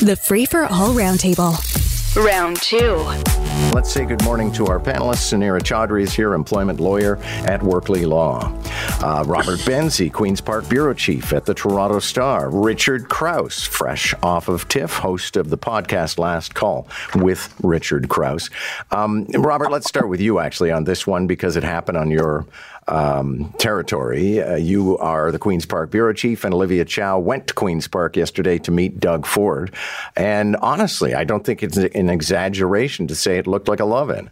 The Free for All Roundtable. Round two. Let's say good morning to our panelists. Sunira Chaudhri is here, employment lawyer at Workley Law. Uh, Robert Benzie, Queen's Park Bureau Chief at the Toronto Star. Richard Crouse, fresh off of TIFF, host of the podcast Last Call with Richard Crouse. Um, Robert, let's start with you actually on this one because it happened on your um, territory. Uh, you are the Queen's Park Bureau Chief, and Olivia Chow went to Queen's Park yesterday to meet Doug Ford. And honestly, I don't think it's an exaggeration to say it looked like a love in.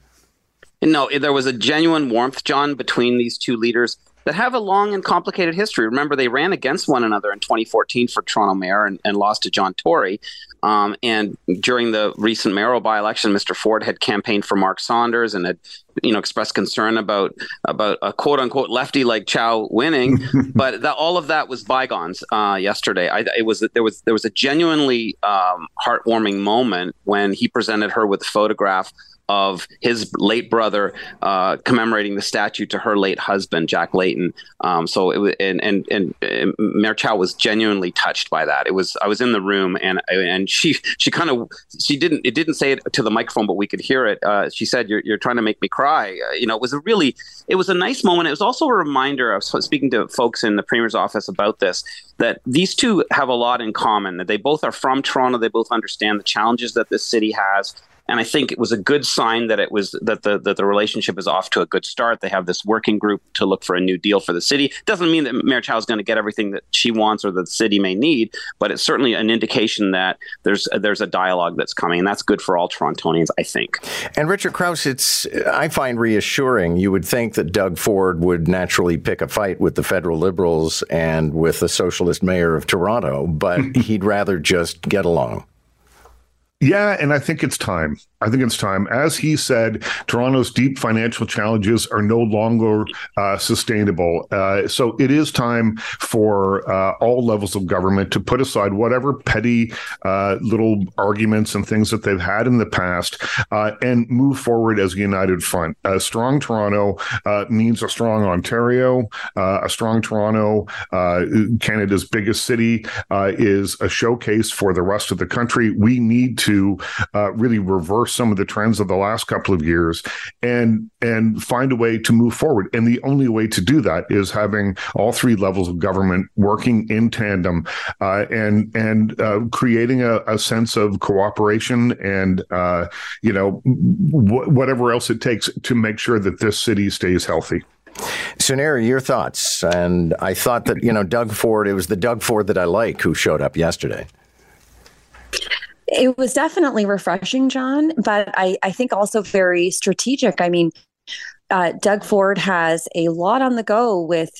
No, there was a genuine warmth, John, between these two leaders that have a long and complicated history. Remember, they ran against one another in 2014 for Toronto mayor and, and lost to John Tory. Um, and during the recent mayoral by-election, Mr. Ford had campaigned for Mark Saunders and had, you know, expressed concern about about a quote-unquote lefty like Chow winning. but that, all of that was bygones uh, yesterday. I, it was there was there was a genuinely um, heartwarming moment when he presented her with a photograph of his late brother uh, commemorating the statue to her late husband, Jack Layton. Um, so it was, and, and, and, and Mayor Chow was genuinely touched by that. It was, I was in the room and, and she, she kind of, she didn't, it didn't say it to the microphone, but we could hear it. Uh, she said, you're, you're trying to make me cry. Uh, you know, it was a really, it was a nice moment. It was also a reminder. Was speaking to folks in the premier's office about this, that these two have a lot in common, that they both are from Toronto. They both understand the challenges that this city has and I think it was a good sign that it was that the that the relationship is off to a good start. They have this working group to look for a new deal for the city. Doesn't mean that Mayor Chow is going to get everything that she wants or that the city may need, but it's certainly an indication that there's there's a dialogue that's coming, and that's good for all Torontonians, I think. And Richard Crouse, it's I find reassuring. You would think that Doug Ford would naturally pick a fight with the federal Liberals and with the socialist mayor of Toronto, but he'd rather just get along. Yeah, and I think it's time. I think it's time. As he said, Toronto's deep financial challenges are no longer uh, sustainable. Uh, so it is time for uh, all levels of government to put aside whatever petty uh, little arguments and things that they've had in the past uh, and move forward as a united front. A strong Toronto uh, means a strong Ontario. a strong Toronto, Canada's biggest city, is a showcase for the rest of the country. We need to really reverse some of the trends of the last couple of years and and find a way to move forward. And the only way to do that is having all three levels of government working in tandem uh, and and uh, creating a, a, sense of cooperation and uh, you know w- whatever else it takes to make sure that this city stays healthy. Sunira, your thoughts? And I thought that, you know, Doug Ford, it was the Doug Ford that I like who showed up yesterday. It was definitely refreshing, John, but I, I think also very strategic. I mean, uh, Doug Ford has a lot on the go with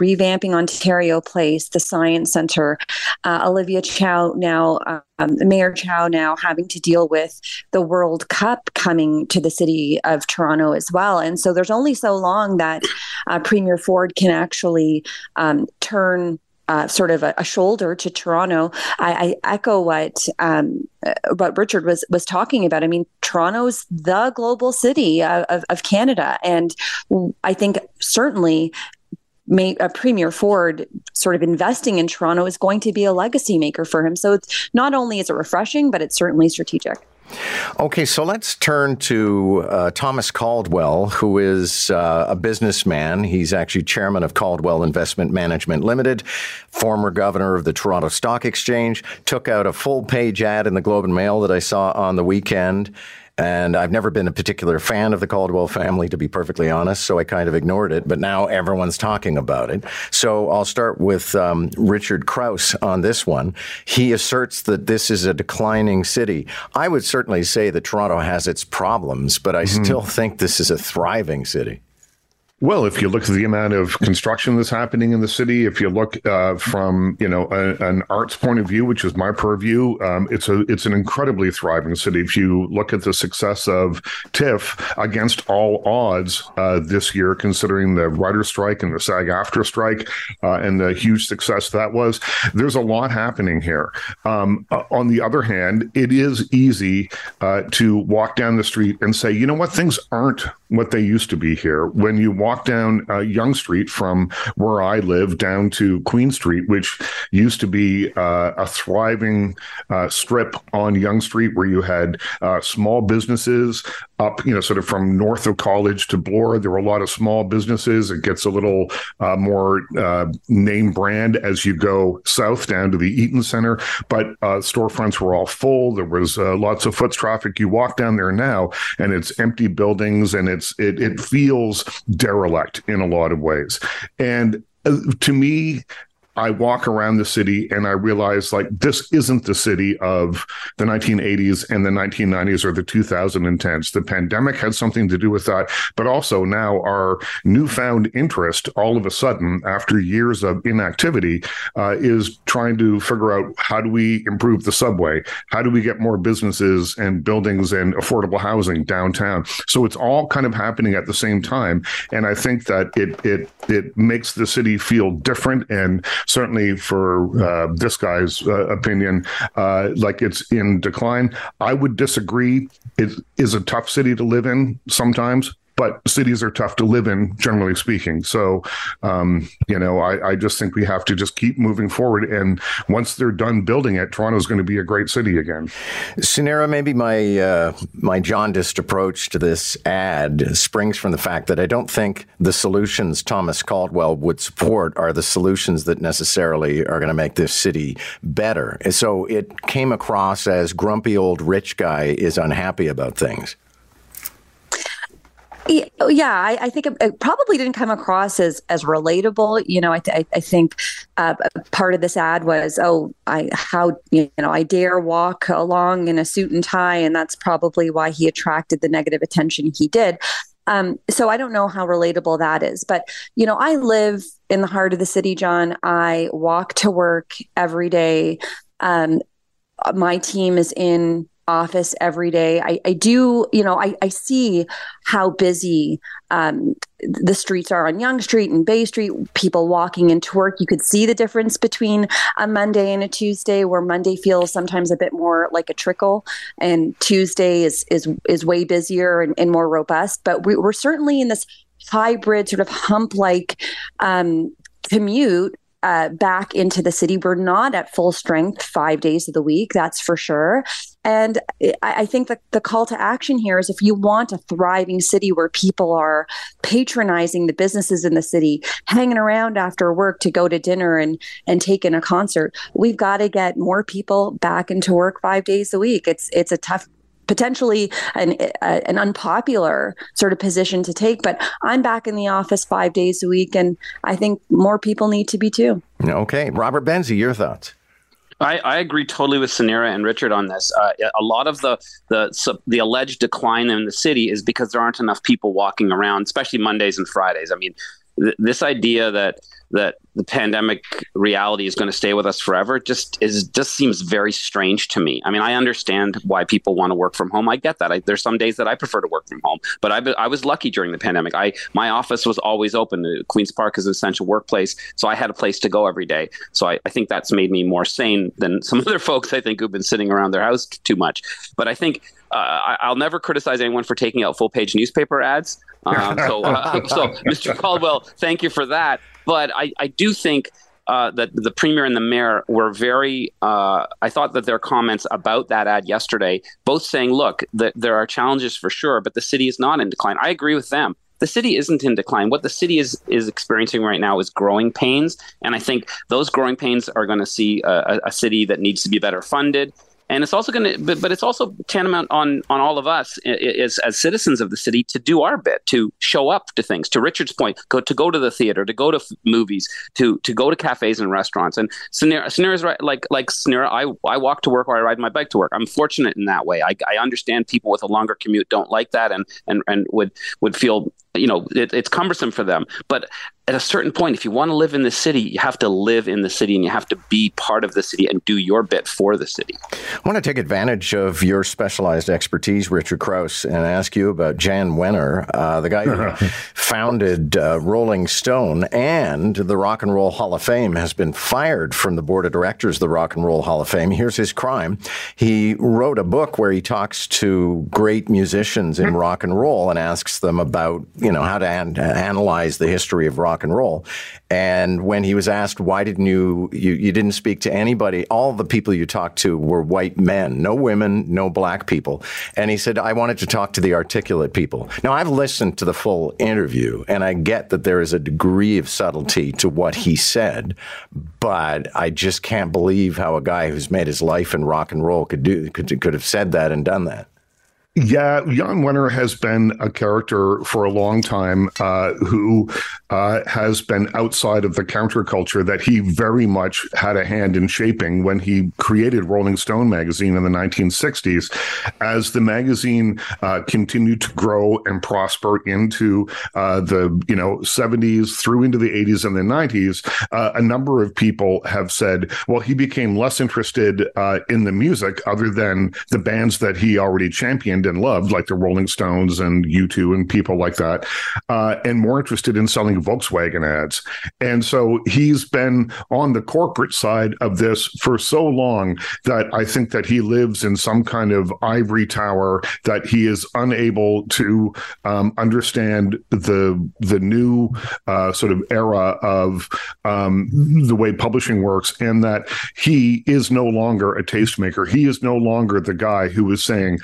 revamping Ontario Place, the Science Center. Uh, Olivia Chow now, um, Mayor Chow now having to deal with the World Cup coming to the city of Toronto as well. And so there's only so long that uh, Premier Ford can actually um, turn uh, sort of a, a, shoulder to Toronto. I, I echo what um, uh, what Richard was was talking about. I mean, Toronto's the global city of, of, Canada, and I think certainly. May, uh, Premier Ford sort of investing in Toronto is going to be a legacy maker for him. So it's not only is it refreshing, but it's certainly strategic. Okay, so let's turn to uh, Thomas Caldwell, who is uh, a businessman. He's actually chairman of Caldwell Investment Management Limited, former governor of the Toronto Stock Exchange, took out a full page ad in the Globe and Mail that I saw on the weekend and I've never been a particular fan of the Caldwell family, to be perfectly honest, so I kind of ignored it. But now everyone's talking about it. So I'll start with um, Richard Crouse on this one. He asserts that this is a declining city. I would certainly say that Toronto has its problems, but I mm-hmm. still think this is a thriving city. Well, if you look at the amount of construction that's happening in the city, if you look uh, from you know a, an arts point of view, which is my purview, um, it's a it's an incredibly thriving city. If you look at the success of TIFF against all odds uh, this year, considering the writer strike and the SAG-AFTRA strike uh, and the huge success that was, there's a lot happening here. Um, on the other hand, it is easy uh, to walk down the street and say, you know what, things aren't what they used to be here. When you walk down uh, Yonge Street from where I live down to Queen Street, which used to be uh, a thriving uh, strip on Yonge Street where you had uh, small businesses up, you know, sort of from north of College to Bloor. There were a lot of small businesses. It gets a little uh, more uh, name brand as you go south down to the Eaton Center, but storefronts were all full. There was lots of foot traffic. You walk down there now, and it's empty buildings, and it's it it feels derelict in a lot of ways. And uh, to me, I walk around the city and I realize like this isn't the city of the 1980s and the 1990s or the 2010s. The pandemic had something to do with that, but also now our newfound interest, all of a sudden, after years of inactivity, uh, is trying to figure out how do we improve the subway? How do we get more businesses and buildings and affordable housing downtown? So it's all kind of happening at the same time, and I think that it it it makes the city feel different and certainly for uh, this guy's uh, opinion, uh, like it's in decline. I would disagree. It is a tough city to live in sometimes, but cities are tough to live in, generally speaking. So, um, you know, I, I, just think we have to just keep moving forward. And once they're done building it, Toronto's going to be a great city again. Sunira, maybe my uh, my jaundiced approach to this ad springs from the fact that I don't think the solutions Thomas Caldwell would support are the solutions that necessarily are going to make this city better. So it came across as grumpy old rich guy is unhappy about things. Yeah, I, I think it, probably didn't come across as as relatable. You know, I, th- I think uh, part of this ad was, oh, I how you know I dare walk along in a suit and tie, and that's probably why he attracted the negative attention he did. Um, so I don't know how relatable that is, but you know, I live in the heart of the city, John. I walk to work every day. Um, my team is in office every day. I, I do, you know, I, I see how busy um, the streets are on Yonge Street and Bay Street, people walking into work. You could see the difference between a Monday and a Tuesday, where Monday feels sometimes a bit more like a trickle, and Tuesday is is is way busier and, and more robust. But we, are certainly in this hybrid sort of hump like um, commute uh, back into the city. We're not at full strength five days of the week, that's for sure. And I, think that the call to action here is if you want a thriving city where people are patronizing the businesses in the city, hanging around after work to go to dinner and and take in a concert, we've got to get more people back into work five days a week. It's it's a tough potentially an, an unpopular sort of position to take. But I'm back in the office five days a week, and I think more people need to be too. Okay. Robert Benzie, your thoughts? I, I, agree totally with Sunira and Richard on this. Uh, a lot of the, the the alleged decline in the city is because there aren't enough people walking around, especially Mondays and Fridays. I mean, th- this idea that that the pandemic reality is going to stay with us forever just is just seems very strange to me. I mean, I understand why people want to work from home. I get that. I, there's some days that I prefer to work from home, but I, I was lucky during the pandemic. I my office was always open. Queens Park is an essential workplace, so I had a place to go every day. So I, I think that's made me more sane than some other folks. I think who've been sitting around their house too much. But I think uh, I, will never criticize anyone for taking out full page newspaper ads. Um, so, uh, so Mr. Caldwell, thank you for that. But I, I do think uh, that the premier and the mayor were very. Uh, I thought that their comments about that ad yesterday, both saying, "Look, that there are challenges for sure, but the city is not in decline." I agree with them. The city isn't in decline. What the city is is experiencing right now is growing pains, and I think those growing pains are going to see a, a city that needs to be better funded and it's also going to but, but it's also tantamount on on all of us as as citizens of the city to do our bit to show up to things. To richard's point go to go to the theater to go to f- movies to to go to cafes and restaurants. And Sunira is right like like Sunira I I walk to work or I ride my bike to work. I'm fortunate in that way. I, I understand people with a longer commute don't like that and and and would would feel you know it, it's cumbersome for them. But at a certain point, if you want to live in the city, you have to live in the city and you have to be part of the city and do your bit for the city. I want to take advantage of your specialized expertise, Richard Crouse, and ask you about Jan Wenner, uh, the guy who founded uh, Rolling Stone and the Rock and Roll Hall of Fame, has been fired from the board of directors of the Rock and Roll Hall of Fame. Here's his crime. He wrote a book where he talks to great musicians in rock and roll and asks them about, you know, how to an- analyze the history of rock rock and roll. And when he was asked, why didn't you, you, you didn't speak to anybody, all the people you talked to were white men, no women, no black people. And he said, I wanted to talk to the articulate people. Now, I've listened to the full interview and I get that there is a degree of subtlety to what he said, but I just can't believe how a guy who's made his life in rock and roll could do, could, could have said that and done that. Yeah, Jan Wenner has been a character for a long time uh, who uh, has been outside of the counterculture that he very much had a hand in shaping when he created Rolling Stone magazine in the 1960s. As the magazine uh, continued to grow and prosper into uh, the you know 70s through into the 80s and the 90s, uh, a number of people have said, well, he became less interested uh, in the music other than the bands that he already championed and loved, like the Rolling Stones and U2 and people like that, and more interested in selling Volkswagen ads. And so he's been on the corporate side of this for so long that I think that he lives in some kind of ivory tower that he is unable to um, understand the the new uh, sort of era of um, the way publishing works, and that he is no longer a tastemaker. He is no longer the guy who is saying,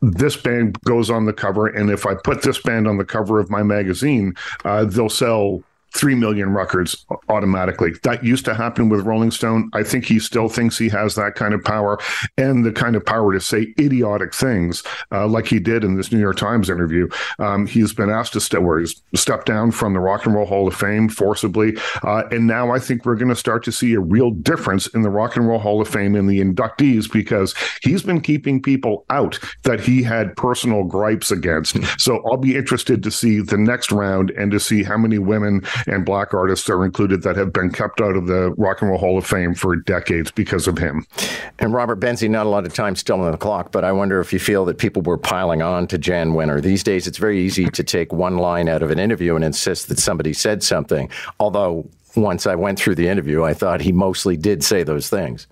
this band goes on the cover, and if I put this band on the cover of my magazine, uh, they'll sell 3 million records automatically. That used to happen with Rolling Stone. I think he still thinks he has that kind of power and the kind of power to say idiotic things uh, like he did in this New York Times interview. Um, he's been asked to step where he's stepped down from the Rock and Roll Hall of Fame forcibly. Uh, and now I think we're going to start to see a real difference in the Rock and Roll Hall of Fame and the inductees because he's been keeping people out that he had personal gripes against. So I'll be interested to see the next round and to see how many women and black artists are included that have been kept out of the Rock and Roll Hall of Fame for decades because of him. And Robert Benzie, not a lot of time still on the clock, but I wonder if you feel that people were piling on to Jan Wenner. These days, it's very easy to take one line out of an interview and insist that somebody said something. Although, once I went through the interview, I thought he mostly did say those things.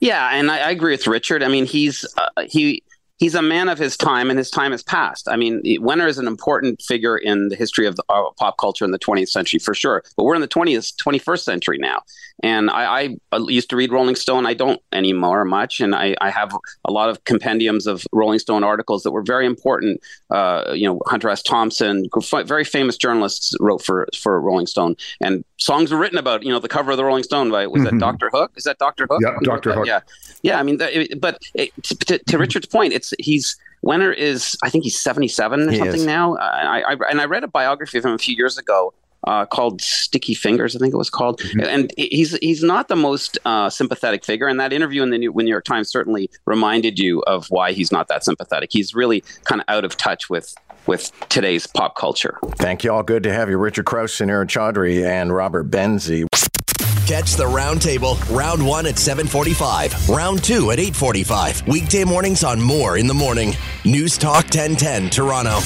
Yeah, and I, I agree with Richard. I mean, he's uh, he he's a man of his time, and his time has passed. I mean, Wenner is an important figure in the history of the, uh, pop culture in the 20th century for sure. But we're in the 20th, 21st century now, and I, I, used to read Rolling Stone. I don't anymore much, and I, I, have a lot of compendiums of Rolling Stone articles that were very important. Uh, you know, Hunter S. Thompson, very famous journalists wrote for for Rolling Stone, and songs were written about. You know, the cover of the Rolling Stone by was mm-hmm. that Doctor Hook? Is that Doctor Hook? Yeah, Doctor Hook. Yeah, yeah. I mean, but it, to, to Richard's point, it's he's Wenner is I think he's 77 or he something is. now. I, I, and I read a biography of him a few years ago uh, called Sticky Fingers, I think it was called. Mm-hmm. And he's he's not the most uh, sympathetic figure. And that interview in the New, New York Times certainly reminded you of why he's not that sympathetic. He's really kind of out of touch with with today's pop culture. Thank you all. Good to have you, Richard Crouse, Sunira Chaudhri, and Robert Benzie. Catch the roundtable round one at 745, round two at 845. Weekday mornings on Moore in the Morning. News Talk 1010 Toronto.